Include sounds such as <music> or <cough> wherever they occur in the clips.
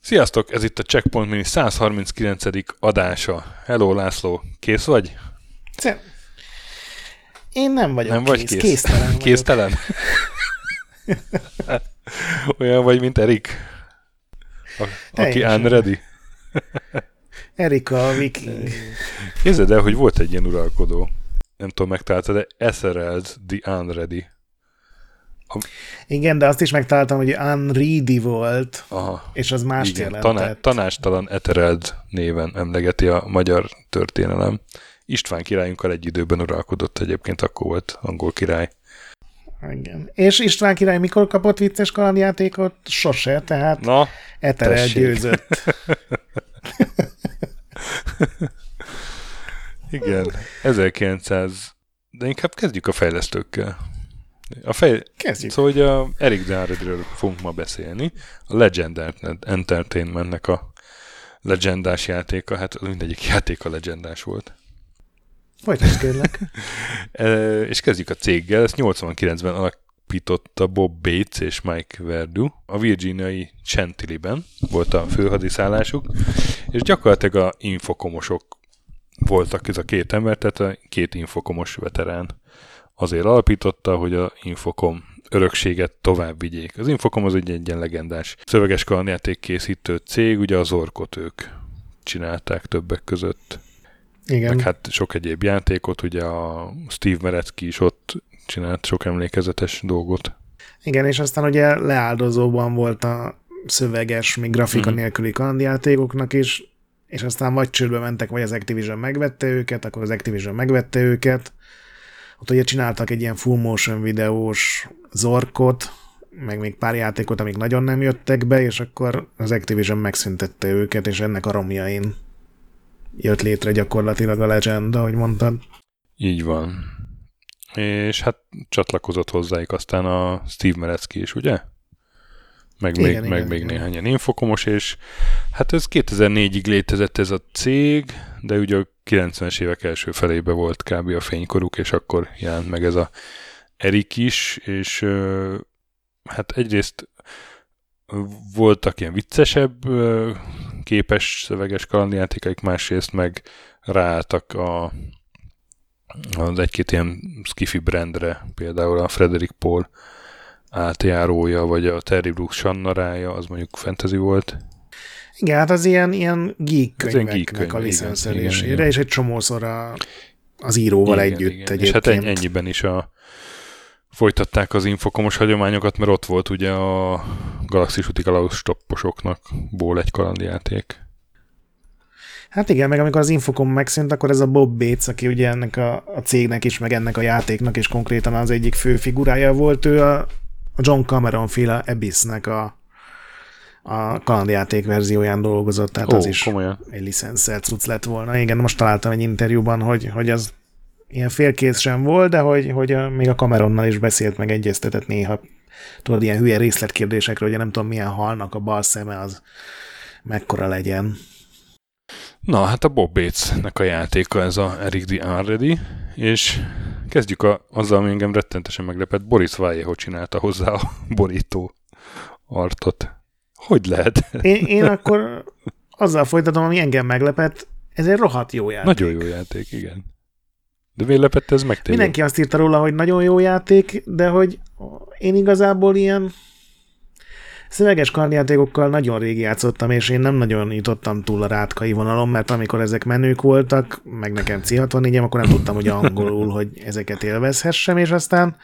Sziasztok, ez itt a Checkpoint Mini 139. adása. Hello László, kész vagy? Szem. Én nem vagyok Nem vagy kész. kész? Késztelen vagyok. Késztelen? <laughs> Olyan vagy, mint Erik, a, aki unready. Erika a viking. Képzeld el, hogy volt egy ilyen uralkodó, nem tudom, megtaláltad, de Ethereld the Unready. Igen, de azt is megtaláltam, hogy unready volt, Aha. és az mást Igen, jelentett. taná- tanástalan Ethereld néven emlegeti a magyar történelem. István királyunkkal egy időben uralkodott egyébként, akkor volt angol király. Igen. És István király mikor kapott vicces kalandjátékot? Sose, tehát Na, Eterel tessék. győzött. <laughs> igen, 1900, de inkább kezdjük a fejlesztőkkel. A fej... Kezdjük. Szóval hogy a Eric Darredről fogunk ma beszélni, a Legend Entertainmentnek a legendás játéka, hát mindegyik játék a legendás volt. Folytasd kérlek. <laughs> E, és kezdjük a céggel, ezt 89-ben alapította Bob Bates és Mike Verdu. A virginiai Chantilly-ben volt a főhadiszállásuk, és gyakorlatilag a infokomosok voltak ez a két ember, tehát a két infokomos veterán azért alapította, hogy a Infokom örökséget tovább vigyék. Az Infokom az egy, egy ilyen legendás szöveges kalandjáték készítő cég, ugye az orkot ők csinálták többek között Igen. meg hát sok egyéb játékot, ugye a Steve Merecki is ott csinált sok emlékezetes dolgot. Igen, és aztán ugye leáldozóban volt a szöveges, még grafika Mhm. nélküli kalandjátékoknak is, és aztán vagy csődbe mentek, vagy az Activision megvette őket, akkor az Activision megvette őket. Ott ugye csináltak egy ilyen full motion videós zorkot, meg még pár játékot, amik nagyon nem jöttek be, és akkor az Activision megszüntette őket, és ennek a romjain jött létre gyakorlatilag a Legend, ahogy mondtad. Így van. És hát csatlakozott hozzájuk aztán a Steve Merecki is, ugye? Meg még, Igen, meg igen, még igen. néhány ilyen infokomos, és hát ez 2004-ig létezett ez a cég, de ugye a 90-es évek első felébe volt kb. a fénykoruk, és akkor jelent meg ez a Erik is, és hát egyrészt voltak ilyen viccesebb képes szöveges kalandjátékaik, másrészt meg ráálltak a, az egy-két ilyen skifi brandre, például a Frederick Paul átjárója, vagy a Terry Brooks Sannarája, az mondjuk fantasy volt. Igen, hát az ilyen, ilyen geek ilyen könyveknek geek könyv, a licenszelésére, igen, igen. és egy csomószor a, az íróval Igen, együtt igen. egyébként. És hát ennyi, ennyiben is a, folytatták az infokomos hagyományokat, mert ott volt ugye a Galaxis úti stopposoknak ból egy kalandjáték. Hát igen, meg amikor az Infocom megszűnt, akkor ez a Bob Bates, aki ugye ennek a, a cégnek is, meg ennek a játéknak is konkrétan az egyik fő figurája volt, ő a, a John Cameron féle Abyss-nek a, a kalandjáték verzióján dolgozott, tehát Ó, az is komolyan. egy licenszert cucc lett volna. Igen, most találtam egy interjúban, hogy, hogy az ilyen félkész sem volt, de hogy, hogy a, még a Cameronnal is beszélt, meg egyeztetett néha. Tudod, ilyen hülye részletkérdésekről, hogy nem tudom, milyen halnak a bal szeme, az mekkora legyen. Na, hát a Bob Bates-nek a játéka ez a Eric the Unready, és kezdjük a, azzal, ami engem rettentesen meglepett. Boris Vallejo csinálta hozzá a <laughs> borító artot. Hogy lehet? Én, én akkor azzal folytatom, ami engem meglepett, ez egy rohadt jó játék. Nagyon jó játék, igen. De miért lepett ez meg téged? Mindenki azt írta róla, hogy nagyon jó játék, de hogy én igazából ilyen szöveges kardjátékokkal nagyon rég játszottam, és én nem nagyon jutottam túl a rátkai vonalon, mert amikor ezek menők voltak, meg nekem C64-em, akkor nem tudtam, hogy angolul, hogy ezeket élvezhessem, és aztán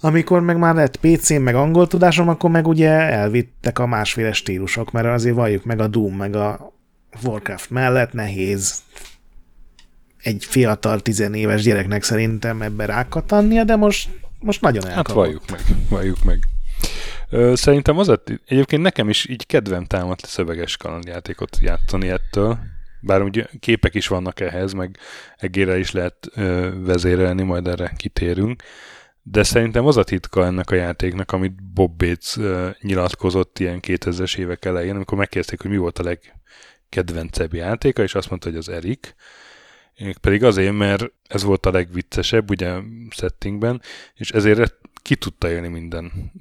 amikor meg már lett PC-m, meg angol tudásom, akkor meg ugye elvittek a másféle stílusok, mert azért valljuk meg a Doom, meg a Warcraft mellett nehéz egy fiatal, tizenéves gyereknek szerintem ebbe rákatannia, de most, most nagyon Hát elkapott. valljuk meg, valljuk meg. Szerintem az, egyébként nekem is így kedvem támadt szöveges kalandjátékot játszani ettől, bár ugye képek is vannak ehhez, meg egére is lehet ö, vezérelni, majd erre kitérünk, de szerintem az a titka ennek a játéknak, amit Bob Bates ö, nyilatkozott ilyen 2000-es évek elején, amikor megkérdezték, hogy mi volt a legkedvencebb játéka, és azt mondta, hogy az Erik, pedig azért, mert ez volt a legviccesebb, ugye settingben, és ezért ki tudta élni minden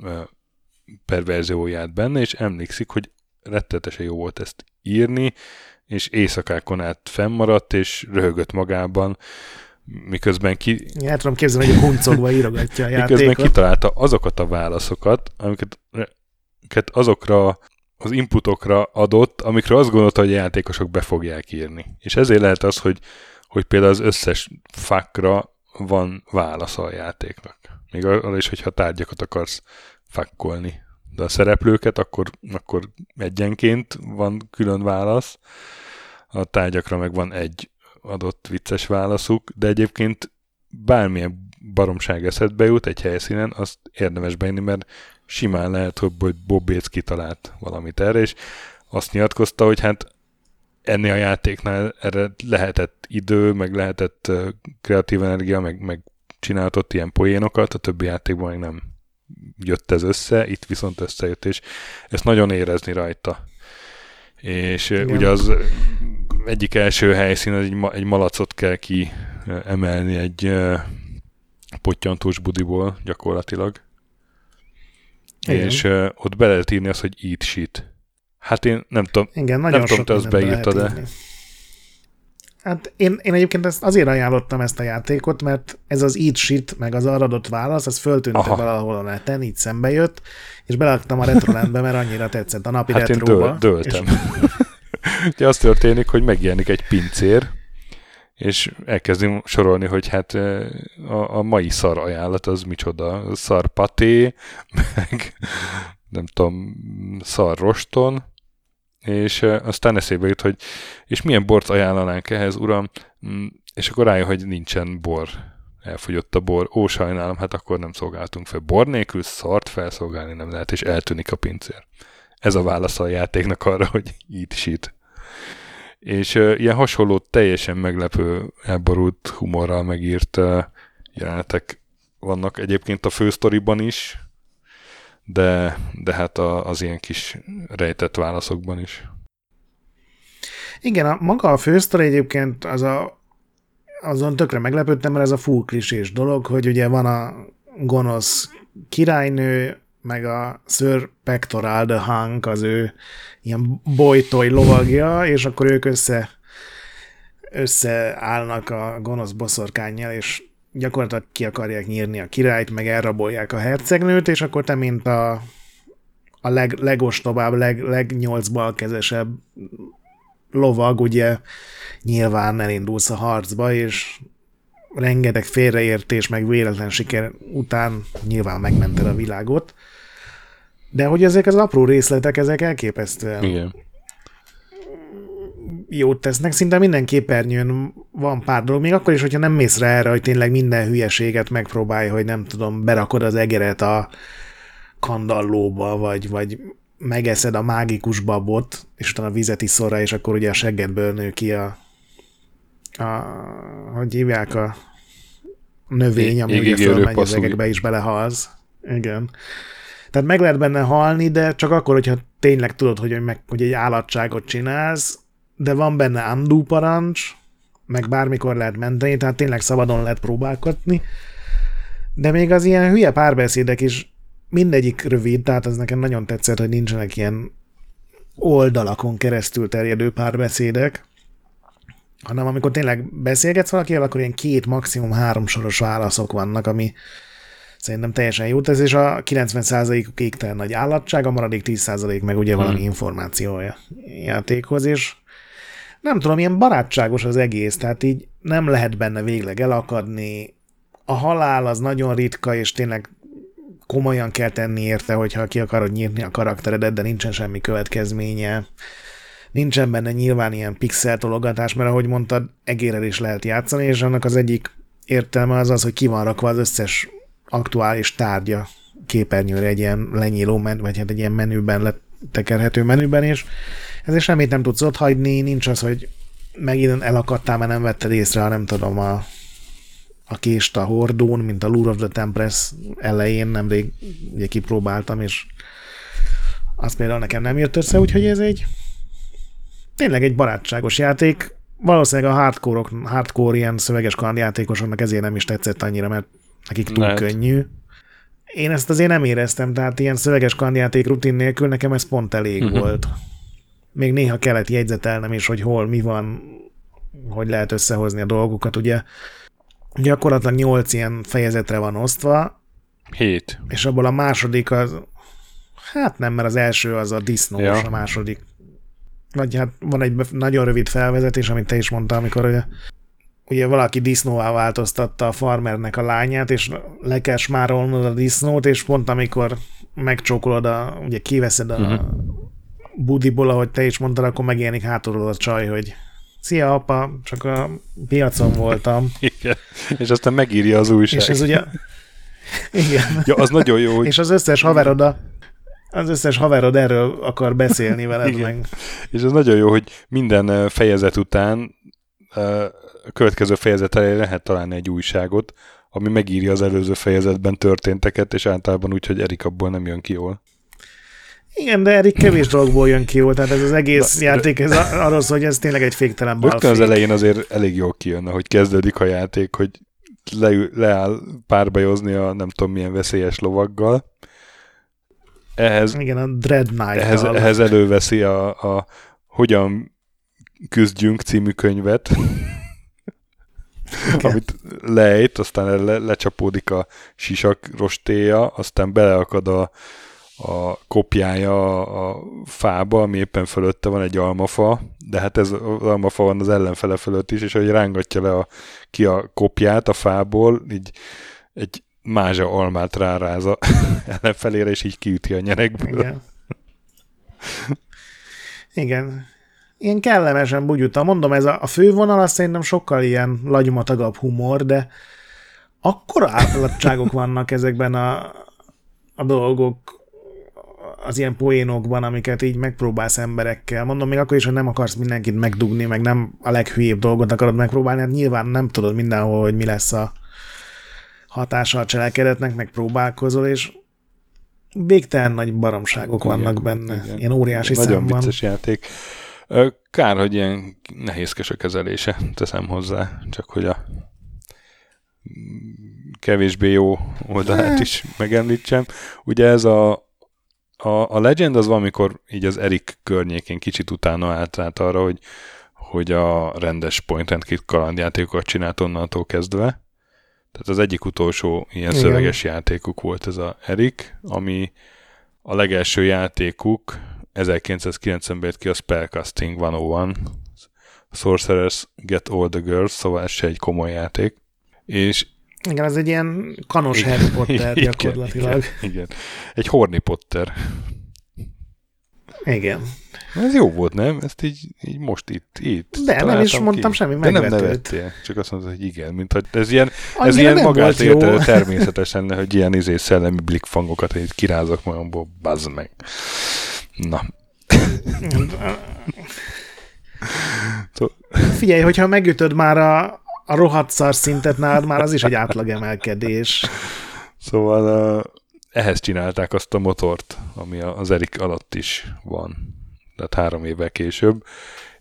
perverzióját benne, és emlékszik, hogy rettetesen jó volt ezt írni, és éjszakákon át fennmaradt, és röhögött magában, miközben ki... Ja, tudom képzelni, hogy a kuncogva írogatja a játékot. Miközben kitalálta azokat a válaszokat, amiket, amiket azokra az inputokra adott, amikre azt gondolta, hogy a játékosok be fogják írni. És ezért lehet az, hogy, hogy például az összes fakra van válasz a játéknak. Még arra is, hogyha tárgyakat akarsz fakkolni. De a szereplőket akkor, akkor egyenként van külön válasz, a tárgyakra meg van egy adott vicces válaszuk, de egyébként bármilyen baromság eszedbe jut egy helyszínen, azt érdemes beírni, mert simán lehet, hogy Bob kitalált valamit erre, és azt nyilatkozta, hogy hát ennél a játéknál erre lehetett idő, meg lehetett kreatív energia, meg, meg csináltott ilyen poénokat, a többi játékban még nem jött ez össze, itt viszont összejött, és ezt nagyon érezni rajta. És Igen. ugye az egyik első helyszín, egy, egy malacot kell ki emelni egy pottyantós budiból gyakorlatilag. Igen. És uh, ott be lehet írni azt, hogy eat shit. Hát én nem tudom, Igen, nagyon nem tudom, te azt beírta, de... Hát én, én egyébként ezt azért ajánlottam ezt a játékot, mert ez az eat shit, meg az arra adott válasz, ez föltűnt Aha. valahol a neten, így szembe jött, és belaktam a Retrolandbe, mert annyira tetszett a napi hát retróba. én dől, döltem. És... Ugye az történik, hogy megjelenik egy pincér, és elkezdünk sorolni, hogy hát a, a mai szar ajánlat az micsoda, szar paté, meg nem tudom, szar roston, és aztán eszébe jut, hogy és milyen bort ajánlanánk ehhez, uram, mm, és akkor rájön, hogy nincsen bor. Elfogyott a bor. Ó, sajnálom, hát akkor nem szolgáltunk fel. Bor nélkül szart felszolgálni nem lehet, és eltűnik a pincér. Ez a válasz a játéknak arra, hogy itt is itt. És uh, ilyen hasonló, teljesen meglepő, elborult humorral megírt uh, jelenetek vannak egyébként a fősztoriban is, de, de hát a, az ilyen kis rejtett válaszokban is. Igen, a, maga a fősztori egyébként az a, azon tökre meglepődtem, mert ez a full klisés dolog, hogy ugye van a gonosz királynő, meg a Sir Pectoral de Hank, az ő ilyen bolytoly lovagja, és akkor ők össze összeállnak a gonosz boszorkányjal, és gyakorlatilag ki akarják nyírni a királyt, meg elrabolják a hercegnőt, és akkor te, mint a, a leg, legostobább, leg, legnyolcbalkezesebb lovag, ugye nyilván elindulsz a harcba, és rengeteg félreértés, meg véletlen siker után nyilván megmented a világot. De hogy ezek az apró részletek, ezek elképesztően Igen jót tesznek. Szinte minden képernyőn van pár dolog, még akkor is, hogyha nem mész rá erre, hogy tényleg minden hülyeséget megpróbálj, hogy nem tudom, berakod az egeret a kandallóba, vagy, vagy megeszed a mágikus babot, és utána vizet iszol rá, és akkor ugye a seggedből nő ki a, a hogy hívják a növény, ami ugye fölmegy az egekbe is belehalsz. Igen. Tehát meg lehet benne halni, de csak akkor, hogyha tényleg tudod, hogy, meg, hogy egy állatságot csinálsz, de van benne undo parancs, meg bármikor lehet menteni, tehát tényleg szabadon lehet próbálkodni, de még az ilyen hülye párbeszédek is mindegyik rövid, tehát az nekem nagyon tetszett, hogy nincsenek ilyen oldalakon keresztül terjedő párbeszédek, hanem amikor tényleg beszélgetsz valakivel, akkor ilyen két, maximum három soros válaszok vannak, ami szerintem teljesen jó tesz, és a 90%-uk égtelen nagy állatság, a maradék 10% meg ugye valami hmm. információja játékhoz, és nem tudom, ilyen barátságos az egész, tehát így nem lehet benne végleg elakadni. A halál az nagyon ritka, és tényleg komolyan kell tenni érte, hogyha ki akarod nyírni a karakteredet, de nincsen semmi következménye. Nincsen benne nyilván ilyen pixeltologatás, mert ahogy mondtad, egérrel is lehet játszani, és annak az egyik értelme az az, hogy ki van rakva az összes aktuális tárgya képernyőre egy ilyen lenyíló, men, vagy hát egy ilyen menüben, letekerhető menüben, és ezért semmit nem tudsz ott hagyni, nincs az, hogy megint elakadtál, mert nem vetted észre, nem tudom, a, a kést a hordón, mint a Lure of the Tempress elején nemrég ugye kipróbáltam, és az például nekem nem jött össze, úgyhogy ez egy tényleg egy barátságos játék, valószínűleg a hardcore, hardcore ilyen szöveges kalandjátékosoknak ezért nem is tetszett annyira, mert nekik túl Lehet. könnyű. Én ezt azért nem éreztem, tehát ilyen szöveges kalandjáték rutin nélkül nekem ez pont elég Mhm. uh-huh. volt. Még néha kellett jegyzetelnem is, hogy hol, mi van, hogy lehet összehozni a dolgokat, ugye. Gyakorlatilag nyolc ilyen fejezetre van osztva, Hét. és abból a második az, hát nem, mert az első az a disznós, Ja. a második. Vagy hát van egy nagyon rövid felvezetés, amit te is mondtál, amikor ugye, ugye valaki disznóvá változtatta a farmernek a lányát, és le kell smárolnod a disznót, és pont amikor megcsókolod, a, ugye kiveszed a uh-huh. Budiból, ahogy te is mondtad, akkor megjelenik hátulról a csaj, hogy Szia, apa, csak a piacon voltam. <laughs> Igen. És aztán megírja az újság. És ez ugye... Igen. Ja, az nagyon jó, hogy És az összes haverod a, az összes haverod erről akar beszélni veled Igen. meg. És ez nagyon jó, hogy minden fejezet után a következő fejezet elé lehet találni egy újságot, ami megírja az előző fejezetben történteket, és általában úgy, hogy Erik abból nem jön ki jól. Igen, de Erik kevés dolgból jön ki jól, tehát ez az egész Na, játék ez arról szól, hogy ez tényleg egy féktelen Rögtön az balfék. elején azért elég jól kijön, ahogy kezdődik a játék, hogy le, leáll párbajozni a nem tudom milyen veszélyes lovaggal. Ehhez, Igen, a Dread knight ehhez, ehhez előveszi a, a Hogyan küzdjünk című könyvet, amit lejt, aztán le, lecsapódik a sisak rostéja, aztán beleakad a, a kopjája a, fába, ami éppen fölötte van egy almafa, de hát ez az almafa van az ellenfele fölött is, és hogy rángatja le a, ki a kopját a fából, így egy mázsa almát ráráz a <laughs> ellenfelére, és így kiüti a nyerekből. Igen. Igen. Ilyen kellemesen bugyuta. Mondom, ez a, a fővonal azt szerintem sokkal ilyen lagymatagabb humor, de akkora átlatságok vannak ezekben a, a dolgok, az ilyen poénokban, amiket így megpróbálsz emberekkel. Mondom, még akkor is, hogy nem akarsz mindenkit megdugni, meg nem a leghülyébb dolgot akarod megpróbálni, hát nyilván nem tudod mindenhol, hogy mi lesz a hatása a cselekedetnek, meg próbálkozol, és végtelen nagy baromságok Igen, vannak benne. igen. Ilyen óriási Nagyon számban. vicces játék. Kár, hogy ilyen nehézkes a kezelése, teszem hozzá, csak hogy a kevésbé jó oldalát is megemlítsem. Ugye ez a, a, a Legend az valamikor így az Erik környékén kicsit utána állt át arra, hogy, hogy a rendes point and click kalandjátékokat csinált onnantól kezdve. Tehát az egyik utolsó ilyen Igen. szöveges játékuk volt ez a Erik, ami a legelső játékuk 1990-ben jött ki a Spellcasting 101, Sorcerers Get All the Girls, szóval ez se egy komoly játék. És Igen, ez egy ilyen kanos Harry Potter <laughs> igen, gyakorlatilag. Igen, igen. Egy Horny Potter. Igen. Ez jó volt, nem? Ezt így, így most itt, itt De nem is mondtam semmi De nem megvetőt. nevettél, csak azt mondtad, hogy igen, mint hogy ez ilyen, ez Annyira ilyen nem magát értelő természetes lenne, <laughs> hogy ilyen izé szellemi blikfangokat így kirázok magamból, bazd meg. Na, <laughs> Figyelj, hogyha megütöd már a, a rohadt szar szintet nálad, már az is egy átlagemelkedés. Szóval uh, ehhez csinálták azt a motort, ami a- az Erik alatt is van. Tehát három évvel később.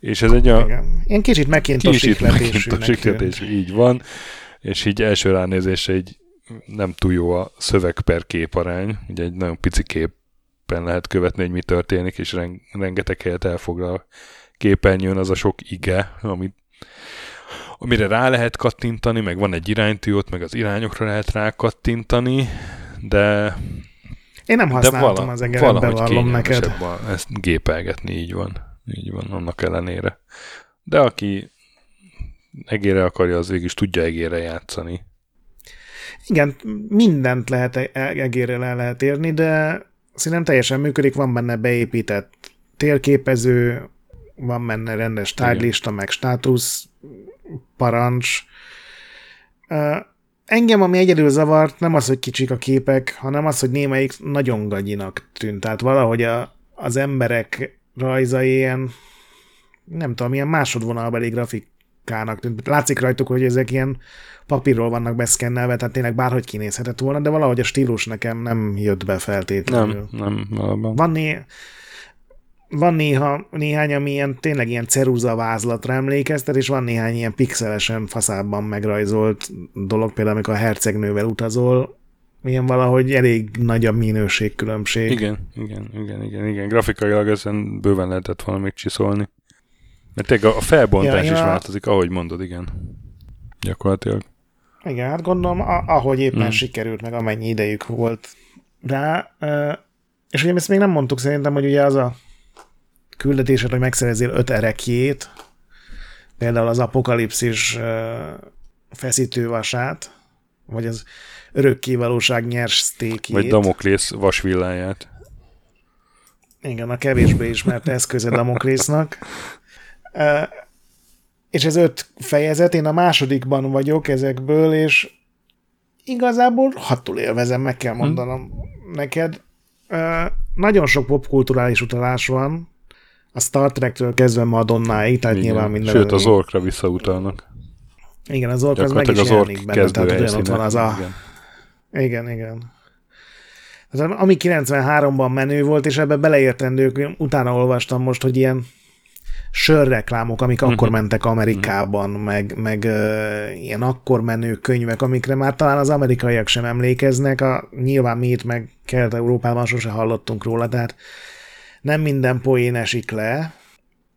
És ez egy olyan Igen. Ilyen kicsit megkintos kicsit sikletésűnek megint tűnt. így van, és így első ránézésre így nem túl jó a szöveg per kép arány, ugye egy nagyon pici képen lehet követni, hogy mi történik, és ren- rengeteg helyet elfoglal a képernyőn az a sok ige, amit amire rá lehet kattintani, meg van egy iránytű ott, meg az irányokra lehet rá kattintani, de, Én nem de használtam vala, az valahogy bevallom neked. a- ezt gépelgetni, így van. Így van, annak ellenére. De aki egére akarja, az végig is tudja egére játszani. Igen, mindent lehet e- egérre le lehet érni, de szerintem teljesen működik, van benne beépített térképező, van benne rendes tárgylista, meg státusz, parancs. Engem, ami egyedül zavart, nem az, hogy kicsik a képek, hanem az, hogy némelyik nagyon gagyinak tűnt. Tehát valahogy a, az emberek rajzai ilyen, nem tudom, ilyen másodvonalbeli grafikának tűnt. Látszik rajtuk, hogy ezek ilyen papírról vannak beszkennelve, tehát tényleg bárhogy kinézhetett volna, de valahogy a stílus nekem nem jött be feltétlenül. Nem, nem, valóban. Van né... van néha, néhány, ami ilyen, tényleg ilyen ceruza vázlatra emlékeztet, és van néhány ilyen pixelesen faszában megrajzolt dolog, például amikor a hercegnővel utazol, ilyen valahogy elég nagy a minőségkülönbség. Igen, igen, igen, igen, igen. Grafikailag ezen bőven lehetett volna még csiszolni. Mert tényleg a felbontás ja, is a... változik, ahogy mondod, igen. Gyakorlatilag. Igen, hát gondolom, ahogy éppen hmm. sikerült, meg amennyi idejük volt rá. És ugye ezt még nem mondtuk szerintem, hogy ugye az a küldetésed, hogy megszerezzél öt erekjét, például az apokalipszis feszítővasát, vagy az örökkévalóság nyers sztékjét. Vagy Damoklész vasvilláját. Igen, a kevésbé ismert eszköze Damoklésznak. És ez öt fejezet, én a másodikban vagyok ezekből, és igazából hatul élvezem, meg kell hm. mondanom hmm. neked. Nagyon sok popkulturális utalás van, a Star Trek-től kezdve Madonnáig, tehát Igen. nyilván minden. Sőt, az orkra visszautalnak. Igen, az ork az meg is az ork benne, tehát ott van az a... Igen, igen. igen. Tehát, ami 93-ban menő volt, és ebbe beleértendők, utána olvastam most, hogy ilyen sörreklámok, amik akkor mhm. mentek Amerikában, uh-huh. meg, meg uh, ilyen akkor menő könyvek, amikre már talán az amerikaiak sem emlékeznek, a, nyilván mi itt meg Kelet-Európában sose hallottunk róla, tehát nem minden poén esik le,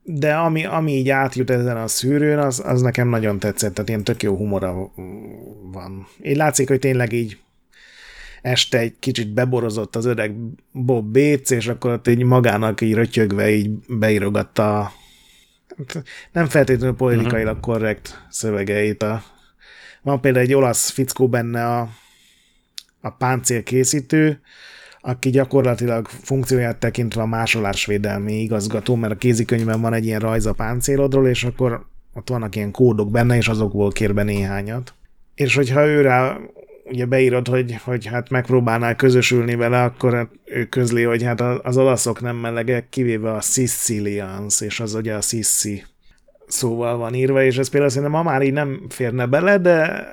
de ami, ami így átjut ezen a szűrőn, az, az nekem nagyon tetszett, tehát ilyen tök jó humora van. Én látszik, hogy tényleg így este egy kicsit beborozott az öreg Bob Bates, és akkor ott így magának így rötyögve így beírogatta nem feltétlenül politikailag uh-huh. korrekt szövegeit. A, van például egy olasz fickó benne a, a páncélkészítő, aki gyakorlatilag funkcióját tekintve a másolásvédelmi igazgató, mert a kézikönyvben van egy ilyen rajz a páncélodról, és akkor ott vannak ilyen kódok benne, és azokból kér be néhányat. És hogyha őre ugye beírod, hogy, hogy hát megpróbálnál közösülni vele, akkor ő közli, hogy hát az olaszok nem melegek, kivéve a Sicilians, és az ugye a Sissi szóval van írva, és ez például szerintem ma már így nem férne bele, de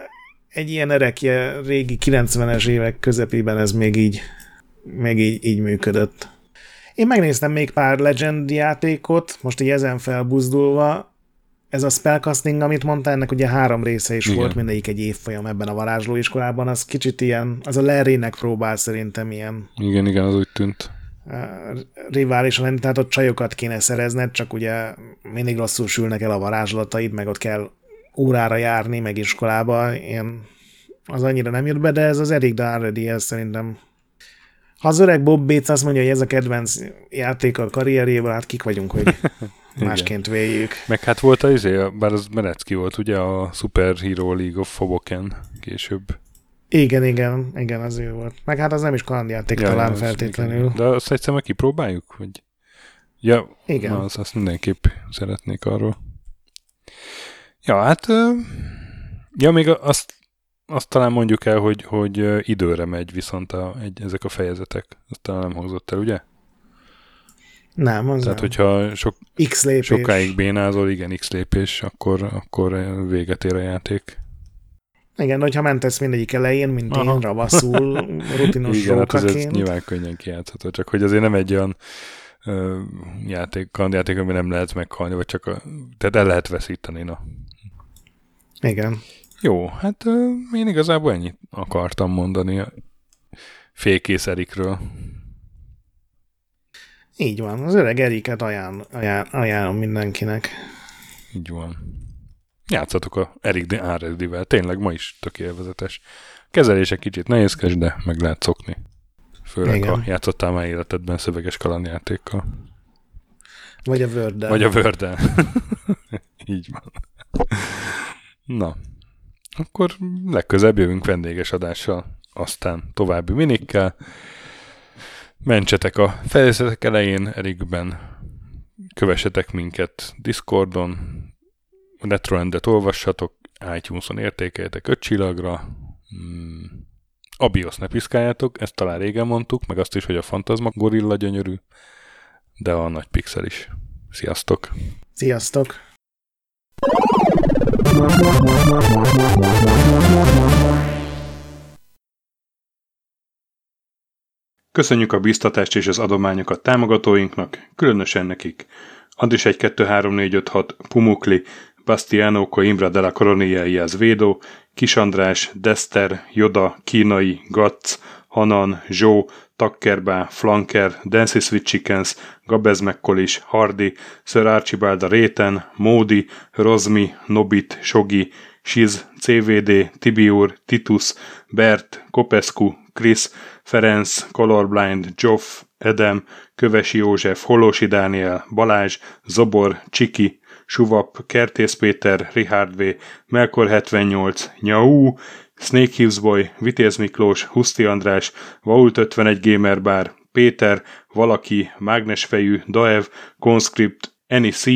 egy ilyen erekje régi 90-es évek közepében ez még így még így, így működött. Én megnéztem még pár Legend játékot, most így ezen felbuzdulva, ez a spellcasting, amit mondta, ennek ugye három része is Igen. volt, mindegyik egy évfolyam ebben a varázslóiskolában, az kicsit ilyen, az a Larry-nek próbál szerintem ilyen. Igen, igen, az úgy tűnt. Rivális lenni, tehát ott csajokat kéne szerezned, csak ugye mindig rosszul sülnek el a varázslataid, meg ott kell órára járni, meg iskolába, ilyen az annyira nem jött be, de ez az Eric Darredy, ez szerintem ha az öreg Bob Bates azt mondja, hogy ez a kedvenc játék a karrierjéből, hát kik vagyunk, hogy <laughs> másként véljük. Meg hát volt az, izé, bár az Merecki volt, ugye, a Super Hero League of Foboken később. Igen, igen, igen, az ő volt. Meg hát az nem is kalandjáték ja, talán feltétlenül. Igen. De azt egyszer meg kipróbáljuk? Hogy... Ja, igen. Az, azt mindenképp szeretnék arról. Ja, hát ja, még azt azt talán mondjuk el, hogy, hogy időre megy viszont a, egy, ezek a fejezetek. Azt talán nem hangzott el, ugye? Nem, az Tehát, nem. hogyha sok, X lépés. sokáig bénázol, igen, X lépés, akkor, akkor véget ér a játék. Igen, hogyha mentesz mindegyik elején, mint Aha. én, ravaszul, <laughs> rutinos Igen, hát ez, ez nyilván könnyen kijátszható, csak hogy azért nem egy olyan ö, játék, kandjáték, ami nem lehet meghalni, vagy csak a, tehát el lehet veszíteni, na. Igen. Jó, hát én igazából ennyit akartam mondani a félkész Erikről. Így van, az öreg Eriket ajánl, ajánl, ajánlom mindenkinek. Így van. Játszatok a Erik Áredivel, tényleg ma is tök élvezetes. Kezelése kicsit nehézkes, de meg lehet szokni. Főleg, Igen. ha játszottál már életedben szöveges kalandjátékkal. Vagy a word Vagy a word <laughs> Így van. Na, akkor legközebb jövünk vendéges adással, aztán további minikkel. Mentsetek a fejezetek elején, Erikben, kövessetek minket Discordon, Retroendet olvassatok, iTunes-on értékeljetek 5 csillagra, hmm. a ne piszkáljátok, ezt talán régen mondtuk, meg azt is, hogy a Fantasma gorilla gyönyörű, de a nagy pixel is. Sziasztok! Sziasztok! Köszönjük a biztatást és az adományokat támogatóinknak, különösen nekik. Andris 1 2 3 4 5 6 Pumukli, Bastiano Coimbra de la Coronia Iaz Védó, Kis András, Dester, Joda, Kínai, Gatz, Hanan, Zsó, Takkerbá, Flanker, Dancy Sweet Chickens, Gabez McCollis, Hardy, Sir Archibald a Réten, Módi, Rozmi, Nobit, Sogi, Siz, CVD, Tibiur, Titus, Bert, Kopescu, Chris, Ferenc, Colorblind, Joff, Edem, Kövesi József, Holosi Dániel, Balázs, Zobor, Csiki, Suvap, Kertész Péter, Richard V, Melkor 78, Nyau, Snake Hughes Boy, Vitéz Miklós, Huszti András, Vault 51 Gamer Bar, Péter, Valaki, Mágnesfejű, Daev, Conscript, Any C,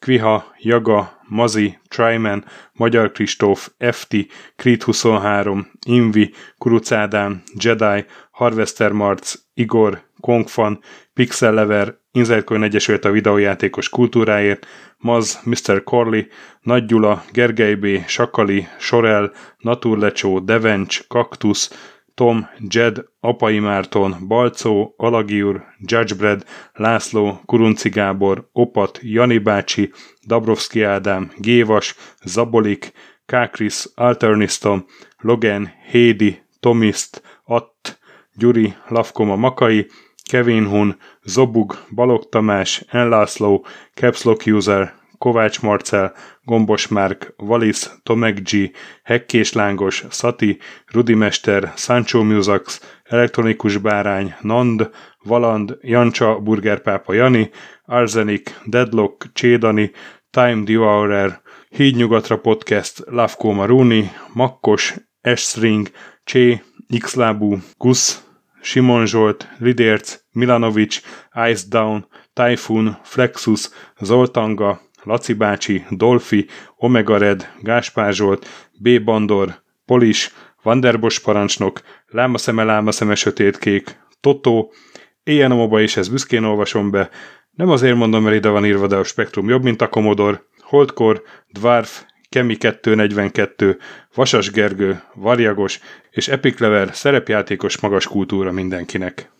Kviha, Jaga, Mazi, Tryman, Magyar Kristóf, FT, Creed 23, Invi, Kuruc Ádám, Jedi, Harvester Marc, Igor, Kongfan, Pixel Lever, Inzertcoin Egyesült a videójátékos kultúráért, Maz, Mr. Corley, Nagy Gyula, Gergely B., Sakali, Sorel, Naturlecsó, Devencs, Kaktusz, Tom, Jed, Apai Márton, Balcó, Alagiur, Judgebred, László, Kurunci Gábor, Opat, Jani bácsi, Dabrowski Ádám, Gévas, Zabolik, Kákris, Alternistom, Logan, Hédi, Tomiszt, Att, Gyuri, Lavkoma Makai, Kevin Hun, Zobug, Balog Tamás, Enlászló, Capslock User, Kovács Marcel, Gombos Márk, Valisz, Tomek G, Hekkés Lángos, Szati, Rudimester, Sancho Musax, Elektronikus Bárány, Nand, Valand, Jancsa, Burgerpápa Jani, Arzenik, Deadlock, Csédani, Time Devourer, Hídnyugatra Podcast, Lavko Maruni, Makkos, Esstring, Csé, Xlábú, Gusz, Simon Zsolt, Lidérc, Milanovic, Ice Down, Typhoon, Flexus, Zoltanga, Laci bácsi, Dolfi, Omega Red, Gáspár Zsolt, B. Bandor, Polis, Vanderbos parancsnok, Lámaszeme, Lámaszeme, Sötétkék, Totó, Éjjel a moba és ezt büszkén olvasom be, nem azért mondom, mert ide van írva, de a spektrum jobb, mint a Commodore, Holdkor, Dwarf, Kemi 242, Vasas Gergő, Varjagos és Epic Lever szerepjátékos magas kultúra mindenkinek.